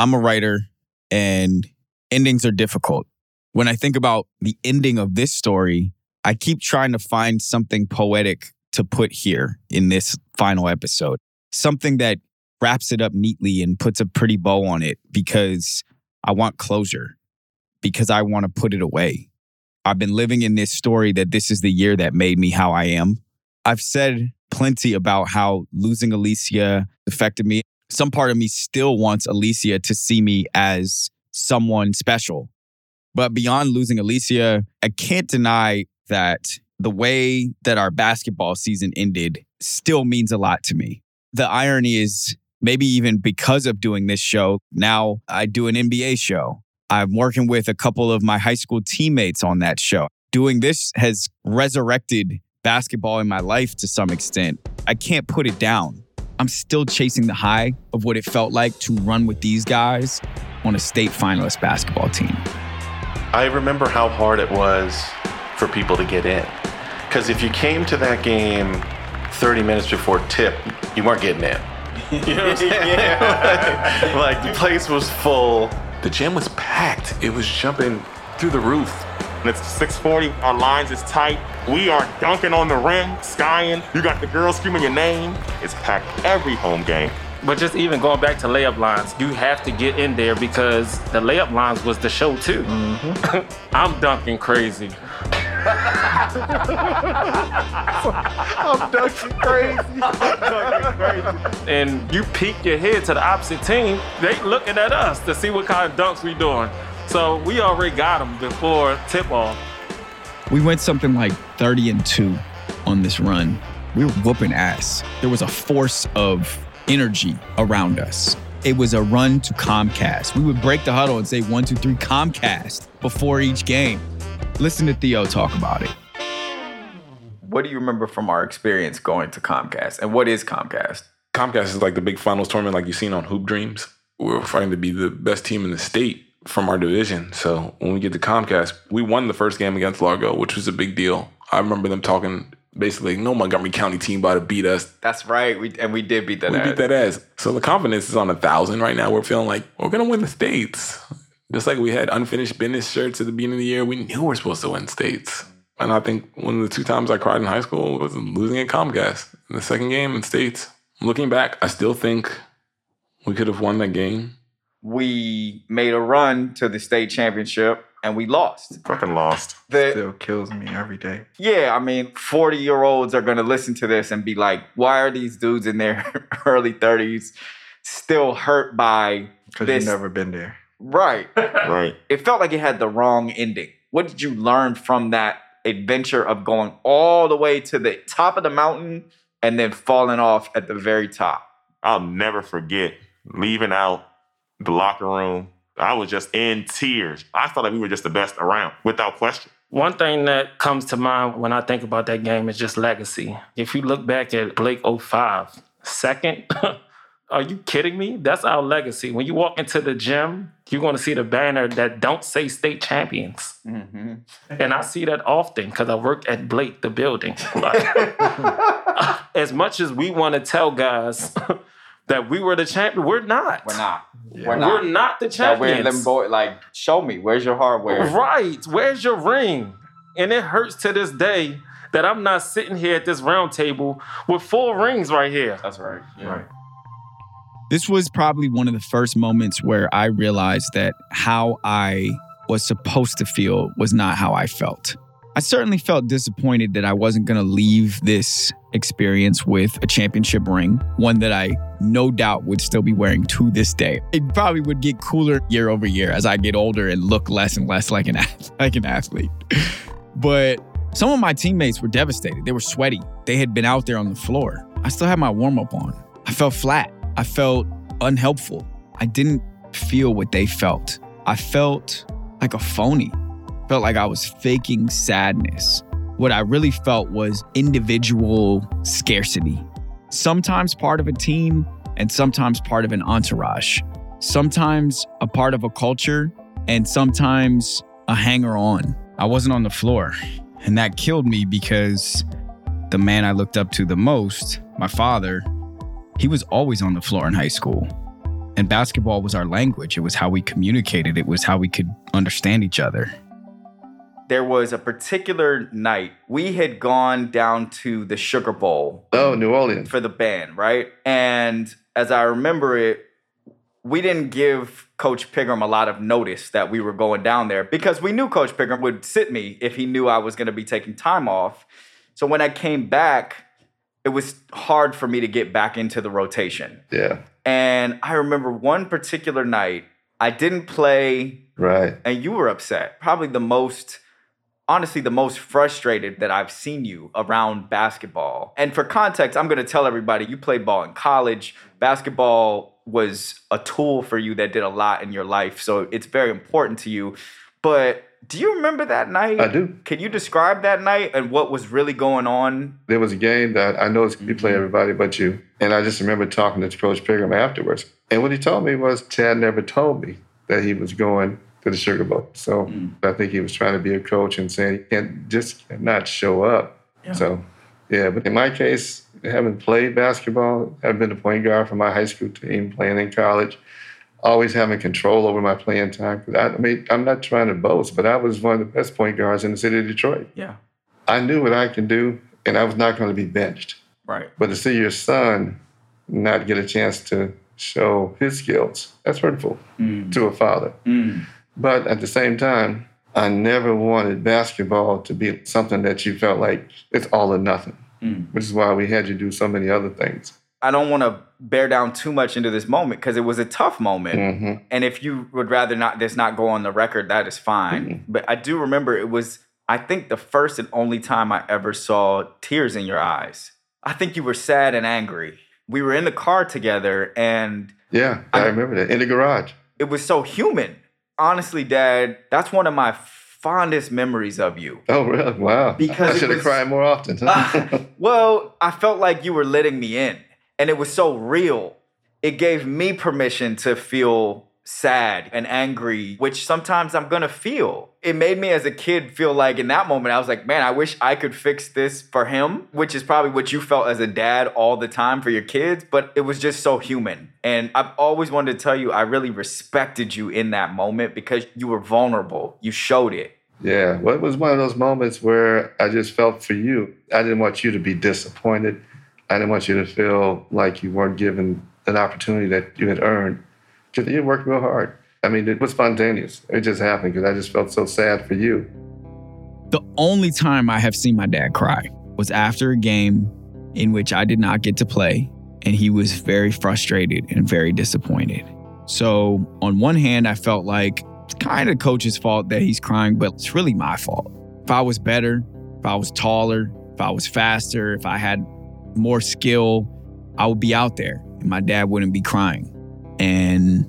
I'm a writer and endings are difficult. When I think about the ending of this story, I keep trying to find something poetic to put here in this final episode, something that wraps it up neatly and puts a pretty bow on it because I want closure, because I want to put it away. I've been living in this story that this is the year that made me how I am. I've said plenty about how losing Alicia affected me. Some part of me still wants Alicia to see me as someone special. But beyond losing Alicia, I can't deny that the way that our basketball season ended still means a lot to me. The irony is maybe even because of doing this show, now I do an NBA show. I'm working with a couple of my high school teammates on that show. Doing this has resurrected basketball in my life to some extent. I can't put it down. I'm still chasing the high of what it felt like to run with these guys on a state finalist basketball team. I remember how hard it was for people to get in. Because if you came to that game 30 minutes before tip, you weren't getting in. You know what I'm saying? like, like the place was full. The gym was packed. It was jumping through the roof. And it's 640. Our lines is tight. We are dunking on the rim, skying. You got the girls screaming your name. It's packed every home game. But just even going back to layup lines, you have to get in there because the layup lines was the show too. Mm-hmm. I'm dunking crazy. I'm dunking crazy. I'm dunking crazy. And you peek your head to the opposite team, they looking at us to see what kind of dunks we doing. So we already got them before tip off. We went something like 30 and 2 on this run. We were whooping ass. There was a force of energy around us. It was a run to Comcast. We would break the huddle and say one, two, three, Comcast before each game. Listen to Theo talk about it. What do you remember from our experience going to Comcast? And what is Comcast? Comcast is like the big finals tournament like you've seen on Hoop Dreams. We were fighting to be the best team in the state from our division. So when we get to Comcast, we won the first game against Largo, which was a big deal. I remember them talking basically, no Montgomery County team about to beat us. That's right. We and we did beat that We ass. beat that ass. So the confidence is on a thousand right now. We're feeling like we're gonna win the states. Just like we had unfinished business shirts at the beginning of the year, we knew we were supposed to win states. And I think one of the two times I cried in high school was losing at Comcast in the second game in states. Looking back, I still think we could have won that game. We made a run to the state championship and we lost. Fucking lost. The, Still kills me every day. yeah, I mean, 40 year olds are going to listen to this and be like, why are these dudes in their early 30s still hurt by Because this? you've never been there. Right. Right. it felt like it had the wrong ending. What did you learn from that adventure of going all the way to the top of the mountain and then falling off at the very top? I'll never forget leaving out the locker room. I was just in tears. I felt like we were just the best around, without question. One thing that comes to mind when I think about that game is just legacy. If you look back at Blake 05, second, are you kidding me? That's our legacy. When you walk into the gym, you're going to see the banner that don't say state champions. Mm-hmm. And I see that often because I work at Blake, the building. Like, as much as we want to tell guys that we were the champion, we're not. We're not. Yeah. We're not. We're not the champions. That we're them boy, like, show me, where's your hardware? Right. Where's your ring? And it hurts to this day that I'm not sitting here at this round table with four rings right here. That's right. Right. This was probably one of the first moments where I realized that how I was supposed to feel was not how I felt. I certainly felt disappointed that I wasn't going to leave this experience with a championship ring, one that I no doubt would still be wearing to this day. It probably would get cooler year over year as I get older and look less and less like an like an athlete. But some of my teammates were devastated. They were sweaty. They had been out there on the floor. I still had my warm up on. I felt flat. I felt unhelpful. I didn't feel what they felt. I felt like a phony. Felt like I was faking sadness. What I really felt was individual scarcity. Sometimes part of a team and sometimes part of an entourage. Sometimes a part of a culture and sometimes a hanger on. I wasn't on the floor. And that killed me because the man I looked up to the most, my father, he was always on the floor in high school. And basketball was our language. It was how we communicated, it was how we could understand each other. There was a particular night we had gone down to the Sugar Bowl Oh, New Orleans. for the band, right? And as I remember it, we didn't give Coach Pigram a lot of notice that we were going down there because we knew Coach Pigram would sit me if he knew I was going to be taking time off. So when I came back, it was hard for me to get back into the rotation. Yeah, And I remember one particular night, I didn't play right. and you were upset. Probably the most, honestly, the most frustrated that I've seen you around basketball. And for context, I'm going to tell everybody you played ball in college. Basketball was a tool for you that did a lot in your life. So it's very important to you. But do you remember that night? I do. Can you describe that night and what was really going on? There was a game that I know it's going to be play mm-hmm. everybody but you. And I just remember talking to Coach Pigram afterwards. And what he told me was Chad never told me that he was going to the Sugar Bowl. So I think he was trying to be a coach and saying he can't just not show up. So, yeah, but in my case, having played basketball, I've been a point guard for my high school team, playing in college, always having control over my playing time. I, I mean, I'm not trying to boast, but I was one of the best point guards in the city of Detroit. Yeah. I knew what I can do, and I was not going to be benched. Right. But to see your son not get a chance to show his skills, that's hurtful to a father. Mm. But at the same time, I never wanted basketball to be something that you felt like it's all or nothing, Mm. which is why we had you do so many other things. I don't want to bear down too much into this moment because it was a tough moment. hmm And if you would rather not this not go on the record, that is fine. But I do remember it was, I think, the first and only time I ever saw tears in your eyes. I think you were sad and angry. We were in the car together and Yeah, I, I- remember that in the garage. it was so human. Honestly, Dad, that's one of my fondest memories of you. Oh, really? Wow. Because I should have cried more often. Ah, well, I felt like you were letting me in, and it was so real. It gave me permission to feel sad and angry, which sometimes I'm gonna feel. It made me as a kid feel like in that moment, I was like, man, I wish I could fix this for him, which is probably what you felt as a dad all the time for your kids, but it was just so human. And I've always wanted to tell you, I really respected you in that moment because you were vulnerable. You showed it. Yeah, well, it was one of those moments where I just felt for you. I didn't want you to be disappointed. I didn't want you to feel like you weren't given an opportunity that you had earned because you worked real hard. I mean, it was spontaneous. It just happened because I just felt so sad for you. The only time I have seen my dad cry was after a game in which I did not get to play, and he was very frustrated and very disappointed. So, on one hand, I felt like it's kind of coach's fault that he's crying, but it's really my fault. If I was better, if I was taller, if I was faster, if I had more skill, I would be out there and my dad wouldn't be crying. And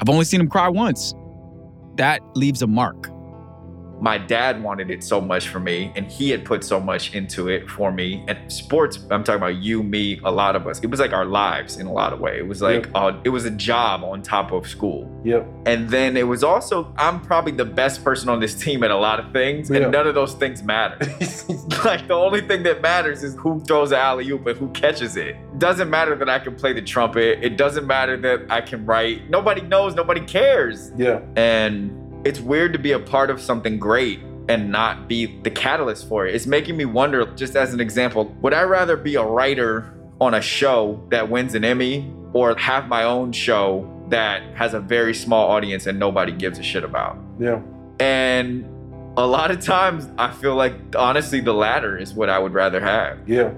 I've only seen him cry once. That leaves a mark. My dad wanted it so much for me and he had put so much into it for me and sports i'm talking about you me a lot of us it was like our lives in a lot of ways it was like uh, it was a job on top of school Yep. and then it was also i'm probably the best person on this team at a lot of things and Yeah. none of those things matter like the only thing that matters is who throws the alley oop and who catches it. Doesn't matter that I can play the trumpet. It doesn't matter that I can write. Nobody knows. Nobody cares. Yeah. And it's weird to be a part of something great and not be the catalyst for it. It's making me wonder, just as an example, would I rather be a writer on a show that wins an Emmy or have my own show that has a very small audience and nobody gives a shit about? Yeah. And a lot of times I feel like honestly the latter is what I would rather have. Yeah.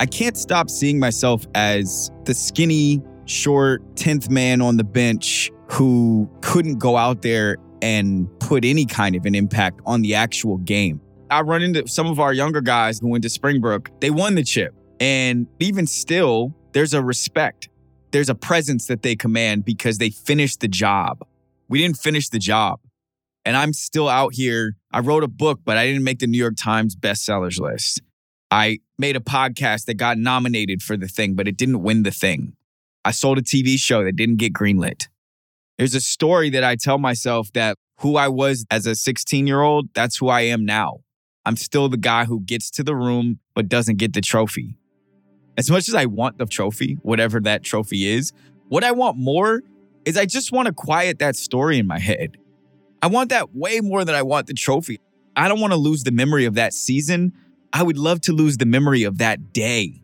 I can't stop seeing myself as the skinny, short, 10th man on the bench who couldn't go out there and put any kind of an impact on the actual game. I run into some of our younger guys who went to Springbrook. They won the chip. And even still, there's a respect. There's a presence that they command because they finished the job. We didn't finish the job. And I'm still out here. I wrote a book, but I didn't make the New York Times bestsellers list. I made a podcast that got nominated for the thing, but it didn't win the thing. I sold a TV show that didn't get greenlit. There's a story that I tell myself that who I was as a 16 year old, that's who I am now. I'm still the guy who gets to the room but doesn't get the trophy. As much as I want the trophy, whatever that trophy is, what I want more is I just want to quiet that story in my head. I want that way more than I want the trophy. I don't want to lose the memory of that season. I would love to lose the memory of that day.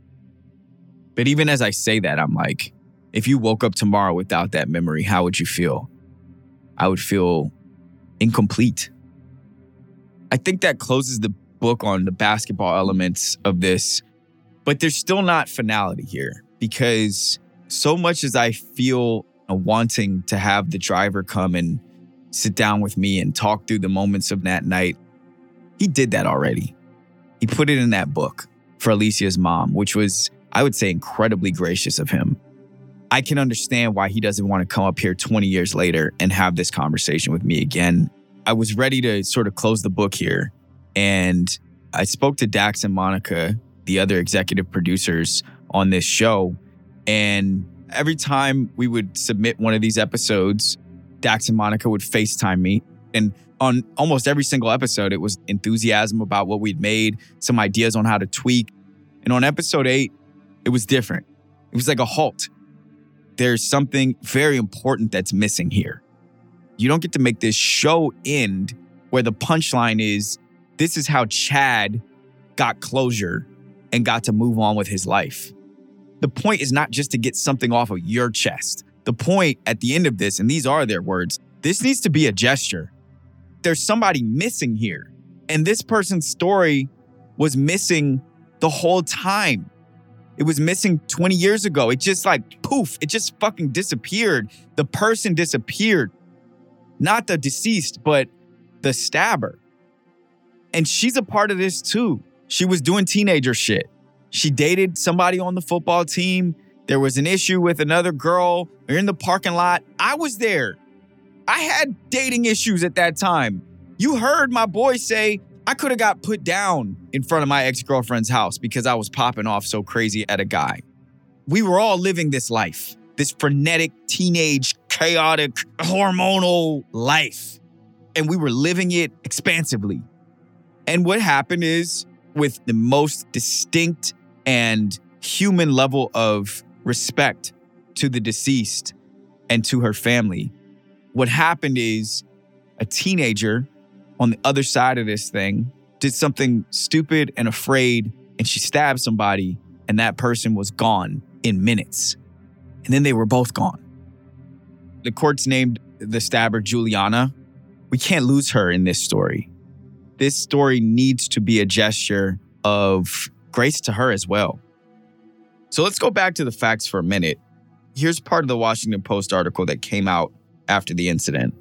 But even as I say that, I'm like, if you woke up tomorrow without that memory, how would you feel? I would feel incomplete. I think that closes the book on the basketball elements of this, but there's still not finality here because so much as I feel wanting to have the driver come and sit down with me and talk through the moments of that night, he did that already. He put it in that book for Alicia's mom, which was, I would say, incredibly gracious of him. I can understand why he doesn't want to come up here 20 years later and have this conversation with me again. I was ready to sort of close the book here. And I spoke to Dax and Monica, the other executive producers on this show. And every time we would submit one of these episodes, Dax and Monica would FaceTime me. And on almost every single episode, it was enthusiasm about what we'd made, some ideas on how to tweak. And on episode eight, it was different. It was like a halt. There's something very important that's missing here. You don't get to make this show end where the punchline is this is how Chad got closure and got to move on with his life. The point is not just to get something off of your chest. The point at the end of this, and these are their words, this needs to be a gesture. There's somebody missing here. And this person's story was missing the whole time. It was missing 20 years ago. It just like poof, it just fucking disappeared. The person disappeared. Not the deceased, but the stabber. And she's a part of this too. She was doing teenager shit. She dated somebody on the football team. There was an issue with another girl. They're in the parking lot. I was there. I had dating issues at that time. You heard my boy say I could have got put down in front of my ex girlfriend's house because I was popping off so crazy at a guy. We were all living this life, this frenetic, teenage, chaotic, hormonal life. And we were living it expansively. And what happened is, with the most distinct and human level of respect to the deceased and to her family. What happened is a teenager on the other side of this thing did something stupid and afraid, and she stabbed somebody, and that person was gone in minutes. And then they were both gone. The courts named the stabber Juliana. We can't lose her in this story. This story needs to be a gesture of grace to her as well. So let's go back to the facts for a minute. Here's part of the Washington Post article that came out after the incident.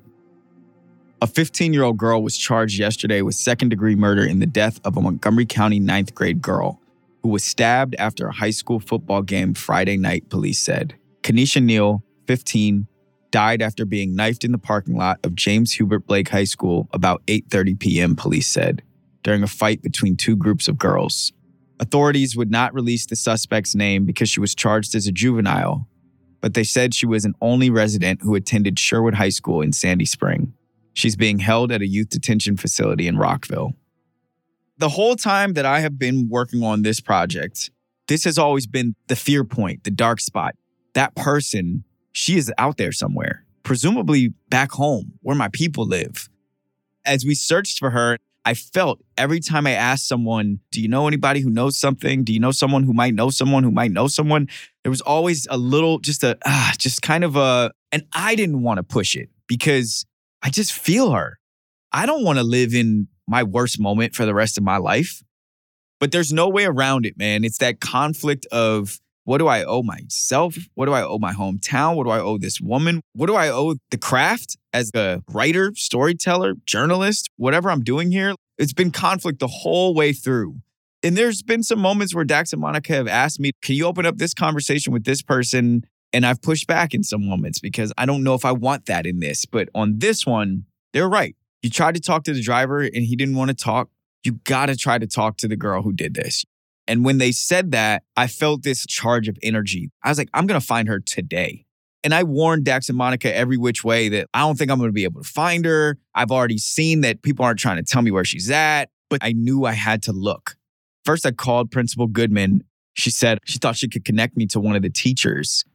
A 15 year old girl was charged yesterday with second degree murder in the death of a Montgomery County ninth grade girl who was stabbed after a high school football game Friday night, police said. Kenesha Neal, 15, died after being knifed in the parking lot of James Hubert Blake High School about 8:30 p.m., police said, during a fight between two groups of girls. Authorities would not release the suspect's name because she was charged as a juvenile, but they said she was an Olney resident who attended Sherwood High School in Sandy Spring. She's being held at a youth detention facility in Rockville. The whole time that I have been working on this project, this has always been the fear point, the dark spot. That person, she is out there somewhere, presumably back home where my people live. As we searched for her, I felt every time I asked someone, Do you know anybody who knows something? Do you know someone who might know someone who might know someone? There was always a little, just a, ah, just kind of a, and I didn't want to push it because I just feel her. I don't want to live in my worst moment for the rest of my life. But there's no way around it, man. It's that conflict of what do I owe myself? What do I owe my hometown? What do I owe this woman? What do I owe the craft as a writer, storyteller, journalist, whatever I'm doing here? It's been conflict the whole way through. And there's been some moments where Dax and Monica have asked me, can you open up this conversation with this person? And I've pushed back in some moments because I don't know if I want that in this. But on this one, they're right. You tried to talk to the driver and he didn't want to talk. You got to try to talk to the girl who did this. And when they said that, I felt this charge of energy. I was like, I'm going to find her today. And I warned Dax and Monica every which way that I don't think I'm going to be able to find her. I've already seen that people aren't trying to tell me where she's at, but I knew I had to look. First, I called Principal Goodman. She said she thought she could connect me to one of the teachers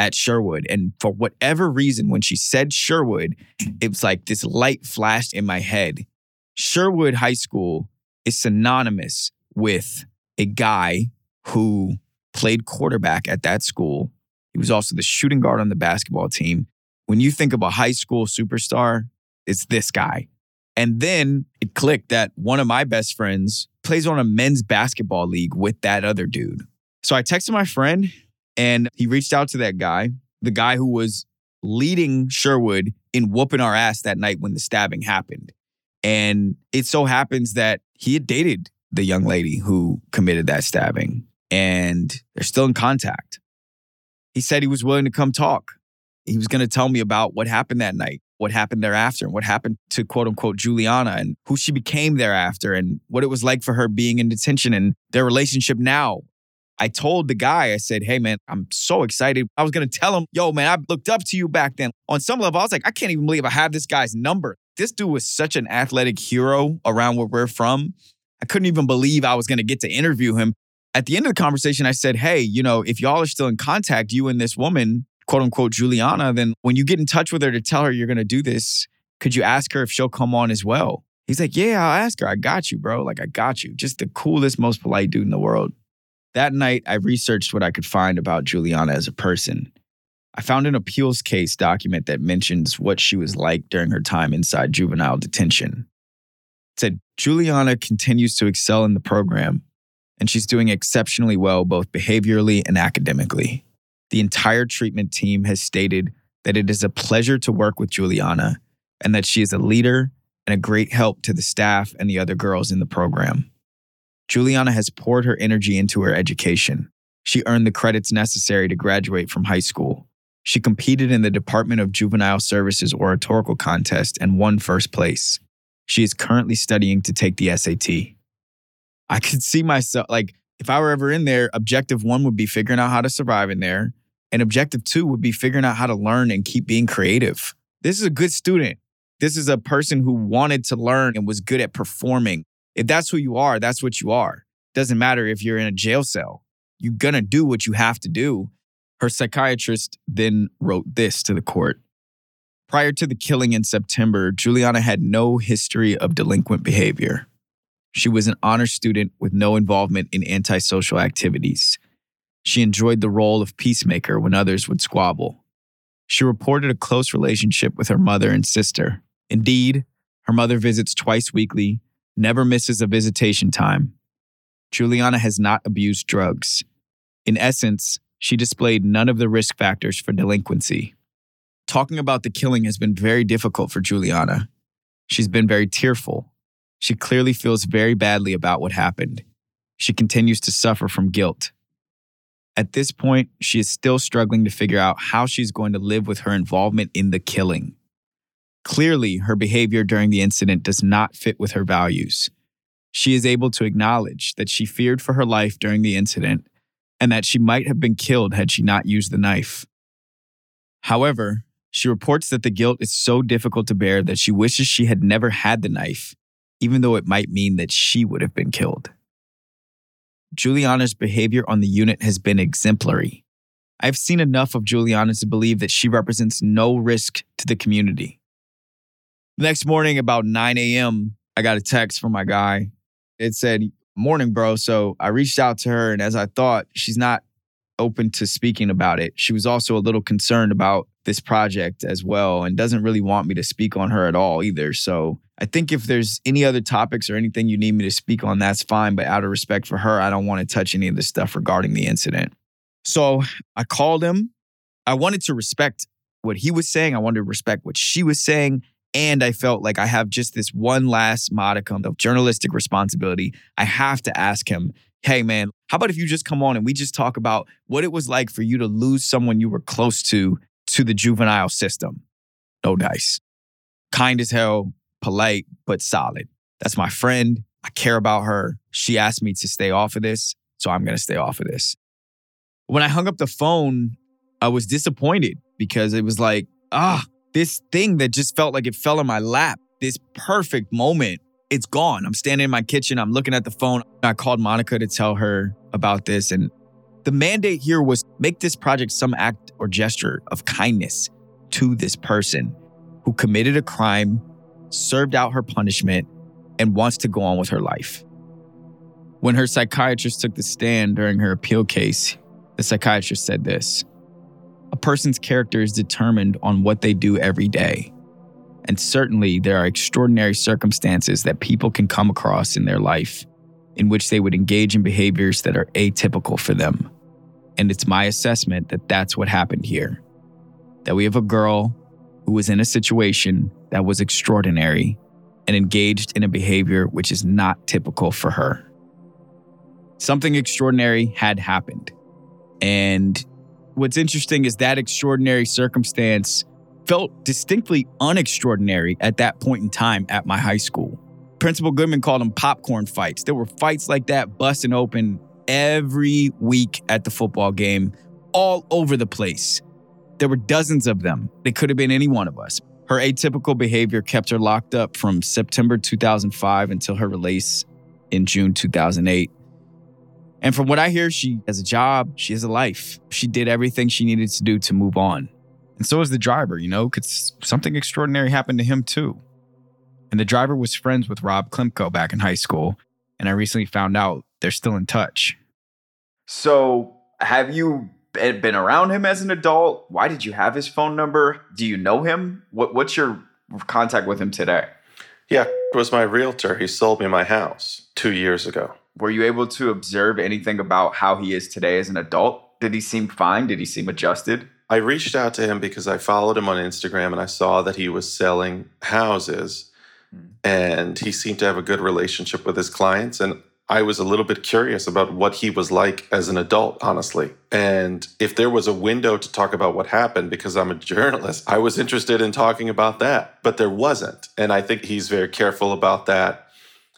at Sherwood. And for whatever reason, when she said Sherwood, it was like this light flashed in my head. Sherwood High School is synonymous with a guy who played quarterback at that school. He was also the shooting guard on the basketball team. When you think of a high school superstar, it's this guy. And then it clicked that one of my best friends plays on a men's basketball league with that other dude. So I texted my friend and he reached out to that guy, the guy who was leading Sherwood in whooping our ass that night when the stabbing happened. And it so happens that he had dated the young lady who committed that stabbing and they're still in contact. He said he was willing to come talk. He was going to tell me about what happened that night, what happened thereafter, and what happened to quote unquote Juliana and who she became thereafter and what it was like for her being in detention and their relationship now. I told the guy, I said, hey man, I'm so excited. I was going to tell him, yo man, I looked up to you back then. On some level, I was like, I can't even believe I have this guy's number. This dude was such an athletic hero around where we're from. I couldn't even believe I was going to get to interview him. At the end of the conversation, I said, Hey, you know, if y'all are still in contact, you and this woman, quote unquote, Juliana, then when you get in touch with her to tell her you're going to do this, could you ask her if she'll come on as well? He's like, Yeah, I'll ask her. I got you, bro. Like, I got you. Just the coolest, most polite dude in the world. That night, I researched what I could find about Juliana as a person. I found an appeals case document that mentions what she was like during her time inside juvenile detention. It said Juliana continues to excel in the program, and she's doing exceptionally well both behaviorally and academically. The entire treatment team has stated that it is a pleasure to work with Juliana and that she is a leader and a great help to the staff and the other girls in the program. Juliana has poured her energy into her education. She earned the credits necessary to graduate from high school. She competed in the Department of Juvenile Services oratorical contest and won first place. She is currently studying to take the SAT. I could see myself, like, if I were ever in there, objective one would be figuring out how to survive in there. And objective two would be figuring out how to learn and keep being creative. This is a good student. This is a person who wanted to learn and was good at performing. If that's who you are, that's what you are. Doesn't matter if you're in a jail cell. You're going to do what you have to do. Her psychiatrist then wrote this to the court. Prior to the killing in September, Juliana had no history of delinquent behavior. She was an honor student with no involvement in antisocial activities. She enjoyed the role of peacemaker when others would squabble. She reported a close relationship with her mother and sister. Indeed, her mother visits twice weekly, never misses a visitation time. Juliana has not abused drugs. In essence, she displayed none of the risk factors for delinquency. Talking about the killing has been very difficult for Juliana. She's been very tearful. She clearly feels very badly about what happened. She continues to suffer from guilt. At this point, she is still struggling to figure out how she's going to live with her involvement in the killing. Clearly, her behavior during the incident does not fit with her values. She is able to acknowledge that she feared for her life during the incident and that she might have been killed had she not used the knife. However, she reports that the guilt is so difficult to bear that she wishes she had never had the knife, even though it might mean that she would have been killed. Juliana's behavior on the unit has been exemplary. I've seen enough of Juliana to believe that she represents no risk to the community. The next morning, about 9 a.m., I got a text from my guy. It said, Morning, bro. So I reached out to her, and as I thought, she's not open to speaking about it. She was also a little concerned about this project as well and doesn't really want me to speak on her at all either. So I think if there's any other topics or anything you need me to speak on, that's fine. But out of respect for her, I don't want to touch any of the stuff regarding the incident. So I called him. I wanted to respect what he was saying. I wanted to respect what she was saying. And I felt like I have just this one last modicum of journalistic responsibility. I have to ask him, hey, man, how about if you just come on and we just talk about what it was like for you to lose someone you were close to to the juvenile system? No dice. Kind as hell, polite, but solid. That's my friend. I care about her. She asked me to stay off of this, so I'm going to stay off of this. When I hung up the phone, I was disappointed because it was like, ah, this thing that just felt like it fell in my lap, this perfect moment, it's gone. I'm standing in my kitchen, I'm looking at the phone. I called Monica to tell her about this, and The mandate here was make this project some act or gesture of kindness to this person who committed a crime, served out her punishment, and wants to go on with her life. When her psychiatrist took the stand during her appeal case, the psychiatrist said this A person's character is determined on what they do every day. And certainly, there are extraordinary circumstances that people can come across in their life in which they would engage in behaviors that are atypical for them. And it's my assessment that that's what happened here. That we have a girl who was in a situation that was extraordinary and engaged in a behavior which is not typical for her. Something extraordinary had happened. And what's interesting is that extraordinary circumstance felt distinctly unextraordinary at that point in time at my high school. Principal Goodman called them popcorn fights. There were fights like that busting open every week at the football game, all over the place. There were dozens of them. It could have been any one of us. Her atypical behavior kept her locked up from September 2005 until her release in June 2008. And from what I hear, she has a job, she has a life. She did everything she needed to do to move on. And so is the driver, you know, because something extraordinary happened to him too. And the driver was friends with Rob Klimko back in high school. And I recently found out they're still in touch. So, have you been around him as an adult? Why did you have his phone number? Do you know him? What, what's your contact with him today? Yeah, was my realtor. He sold me my house two years ago. Were you able to observe anything about how he is today as an adult? Did he seem fine? Did he seem adjusted? I reached out to him because I followed him on Instagram and I saw that he was selling houses hmm. and he seemed to have a good relationship with his clients. And I was a little bit curious about what he was like as an adult, honestly. And if there was a window to talk about what happened, because I'm a journalist, I was interested in talking about that, but there wasn't. And I think he's very careful about that.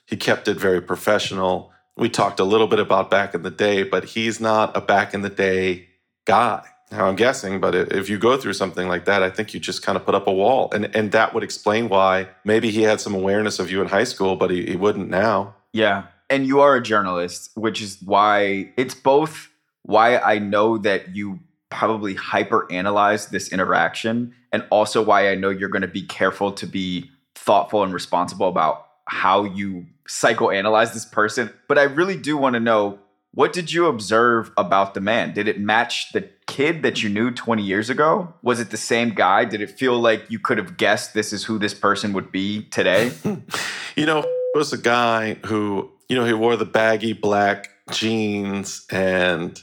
He kept it very professional. We talked a little bit about back in the day, but he's not a back in the day guy. Now I'm guessing, but if you go through something like that, I think you just kind of put up a wall. And and that would explain why maybe he had some awareness of you in high school, but he, he wouldn't now. Yeah and you are a journalist, which is why it's both why I know that you probably hyper analyze this interaction and also why I know you're going to be careful to be thoughtful and responsible about how you psychoanalyze this person. But I really do want to know what did you observe about the man? Did it match the kid that you knew 20 years ago? Was it the same guy? Did it feel like you could have guessed this is who this person would be today? you know, was a guy who you know, he wore the baggy black jeans and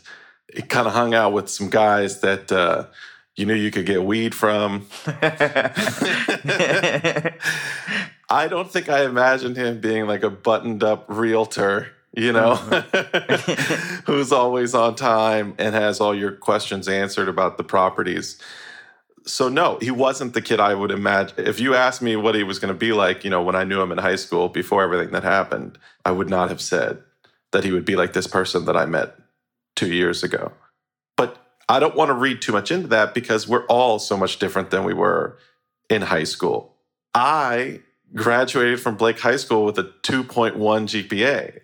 he kind of hung out with some guys that uh, you knew you could get weed from. I don't think I imagined him being like a buttoned up realtor, you know, uh-huh. who's always on time and has all your questions answered about the properties so no, he wasn't the kid I would imagine. If you asked me what he was going to be like, you know, when I knew him in high school before everything that happened, I would not have said that he would be like this person that I met 2 years ago. But I don't want to read too much into that because we're all so much different than we were in high school. I graduated from Blake High School with a 2.1 GPA.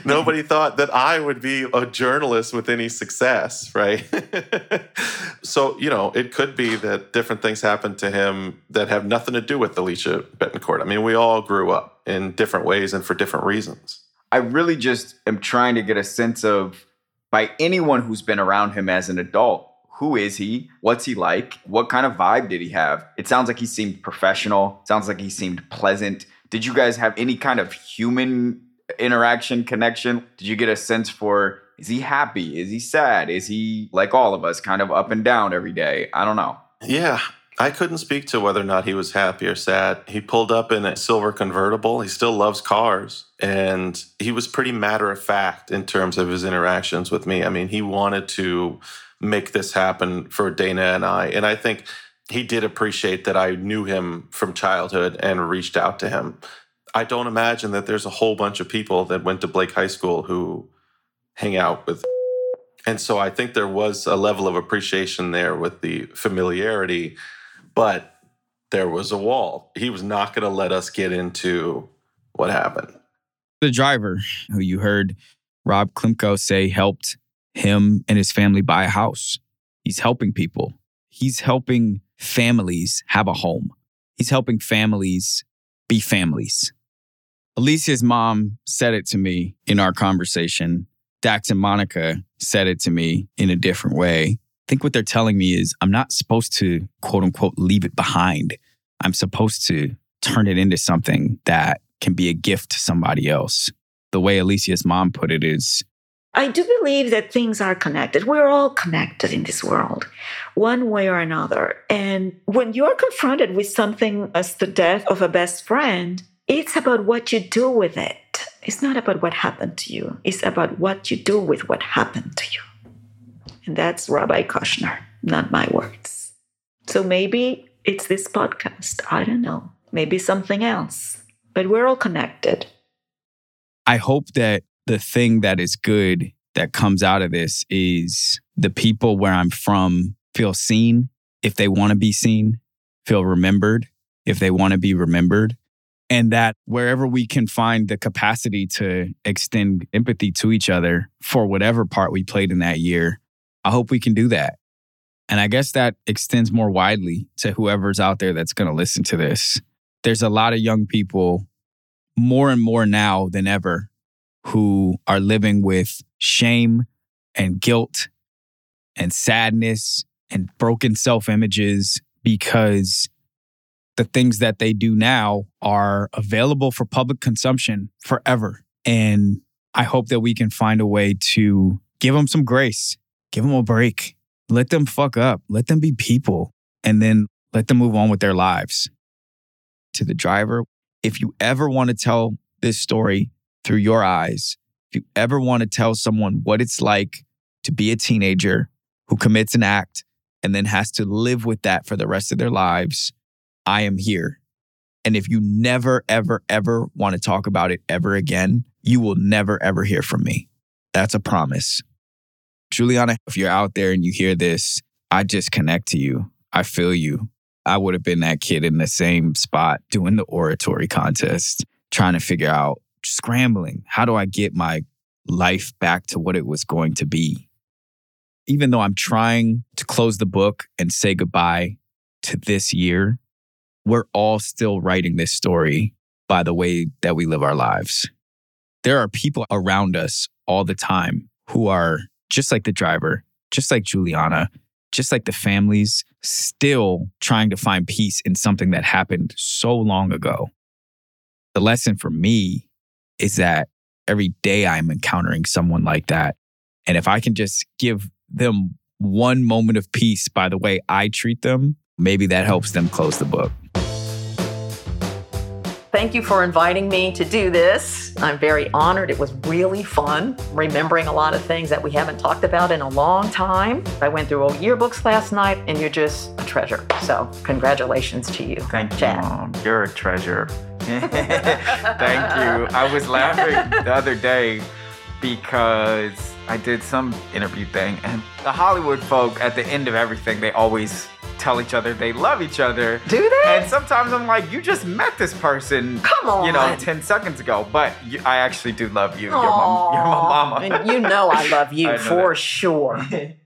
Nobody thought that I would be a journalist with any success, right? so, you know, it could be that different things happened to him that have nothing to do with Alicia Betancourt. I mean, we all grew up in different ways and for different reasons. I really just am trying to get a sense of by anyone who's been around him as an adult who is he? What's he like? What kind of vibe did he have? It sounds like he seemed professional. Sounds like he seemed pleasant. Did you guys have any kind of human interaction connection? Did you get a sense for is he happy? Is he sad? Is he like all of us, kind of up and down every day? I don't know. Yeah, I couldn't speak to whether or not he was happy or sad. He pulled up in a silver convertible. He still loves cars. And he was pretty matter of fact in terms of his interactions with me. I mean, he wanted to make this happen for Dana and I. And I think he did appreciate that I knew him from childhood and reached out to him. I don't imagine that there's a whole bunch of people that went to Blake High School who hang out with. And so I think there was a level of appreciation there with the familiarity, but there was a wall. He was not going to let us get into what happened. The driver who you heard Rob Klimko say helped him and his family buy a house. He's helping people. He's helping families have a home. He's helping families be families. Alicia's mom said it to me in our conversation. Dax and Monica said it to me in a different way. Think what they're telling me is I'm not supposed to quote unquote leave it behind. I'm supposed to turn it into something that can be a gift to somebody else. The way Alicia's mom put it is I do believe that things are connected. We're all connected in this world, one way or another. And when you're confronted with something as the death of a best friend, it's about what you do with it. It's not about what happened to you, it's about what you do with what happened to you. And that's Rabbi Kushner, not my words. So maybe it's this podcast. I don't know. Maybe something else. But we're all connected. I hope that the thing that is good that comes out of this is the people where I'm from feel seen if they want to be seen, feel remembered if they want to be remembered. And that wherever we can find the capacity to extend empathy to each other for whatever part we played in that year, I hope we can do that. And I guess that extends more widely to whoever's out there that's going to listen to this. There's a lot of young people, more and more now than ever, who are living with shame and guilt and sadness and broken self images because the things that they do now are available for public consumption forever. And I hope that we can find a way to give them some grace, give them a break, let them fuck up, let them be people, and then let them move on with their lives. To the driver, if you ever want to tell this story through your eyes, if you ever want to tell someone what it's like to be a teenager who commits an act and then has to live with that for the rest of their lives, I am here. And if you never, ever, ever want to talk about it ever again, you will never, ever hear from me. That's a promise. Juliana, if you're out there and you hear this, I just connect to you. I feel you. I would have been that kid in the same spot doing the oratory contest, trying to figure out, scrambling, how do I get my life back to what it was going to be? Even though I'm trying to close the book and say goodbye to this year, we're all still writing this story by the way that we live our lives. There are people around us all the time who are just like the driver, just like Juliana, just like the families, still trying to find peace in something that happened so long ago. The lesson for me is that every day I'm encountering someone like that. And if I can just give them one moment of peace by the way I treat them, maybe that helps them close the book. Thank you for inviting me to do this. I'm very honored. It was really fun, remembering a lot of things that we haven't talked about in a long time. I went through old yearbooks last night, and you're just a treasure. So, congratulations to you. Thank you, Chad. Mom. You're a treasure. Thank you. I was laughing the other day because I did some interview thing, and the Hollywood folk at the end of everything, they always tell each other they love each other. Do they? And sometimes I'm like, you just met this person, Come on. you know, 10 seconds ago, but you, I actually do love you. You're my, you're my mama. And you know I love you I for that. sure.